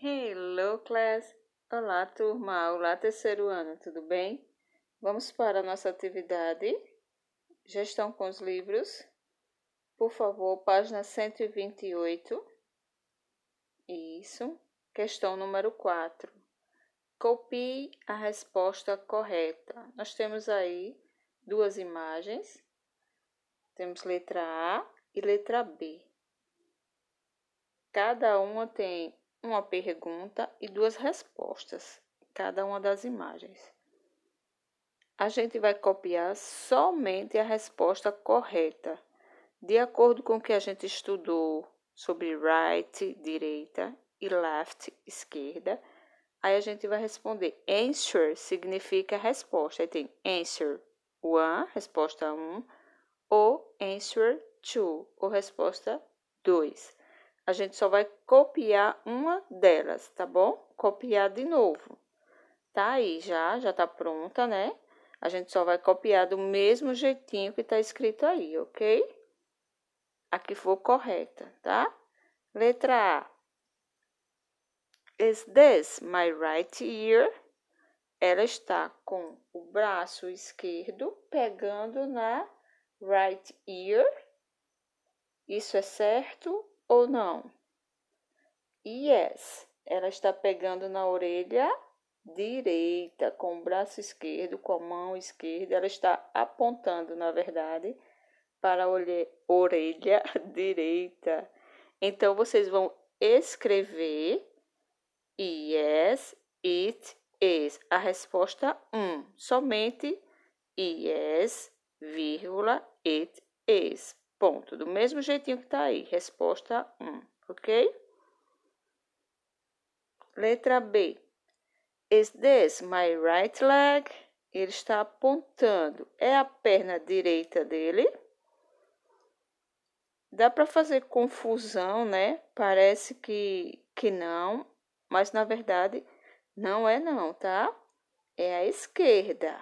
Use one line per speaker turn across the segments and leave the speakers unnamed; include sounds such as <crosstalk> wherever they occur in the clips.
Hello, class! Olá, turma! Olá, terceiro ano, tudo bem? Vamos para a nossa atividade. Já estão com os livros? Por favor, página 128. Isso. Questão número 4. Copie a resposta correta. Nós temos aí duas imagens. Temos letra A e letra B. Cada uma tem uma pergunta e duas respostas, cada uma das imagens. A gente vai copiar somente a resposta correta, de acordo com o que a gente estudou sobre right, direita, e left, esquerda. Aí a gente vai responder. Answer significa resposta. Aí tem answer one, resposta 1, um, ou answer two, ou resposta 2 a gente só vai copiar uma delas, tá bom? Copiar de novo. Tá aí já, já tá pronta, né? A gente só vai copiar do mesmo jeitinho que tá escrito aí, ok? A que for correta, tá? Letra A. Is this my right ear? Ela está com o braço esquerdo pegando na right ear. Isso é certo ou não? Yes, ela está pegando na orelha direita, com o braço esquerdo, com a mão esquerda, ela está apontando, na verdade, para a orelha <laughs> direita. Então, vocês vão escrever yes, it is. A resposta 1, um, somente yes, vírgula, it is. Ponto. Do mesmo jeitinho que está aí. Resposta 1, ok? Letra B. Is this my right leg? Ele está apontando. É a perna direita dele. Dá para fazer confusão, né? Parece que, que não, mas na verdade não é não, tá? É a esquerda.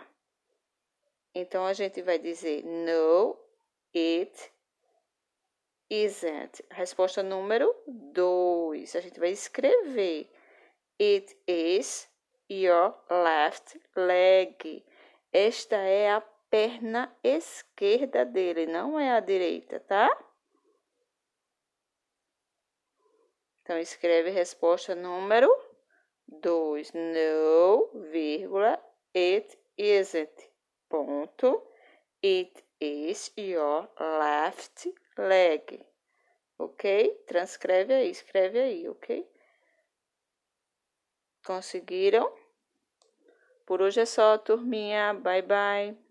Então a gente vai dizer no, it isn't. Resposta número 2. A gente vai escrever. It is your left leg. Esta é a perna esquerda dele, não é a direita, tá? Então, escreve resposta número 2. No, vírgula, it isn't. Ponto. It is your left leg. Ok? Transcreve aí, escreve aí, ok? Conseguiram? Por hoje é só, turminha. Bye, bye.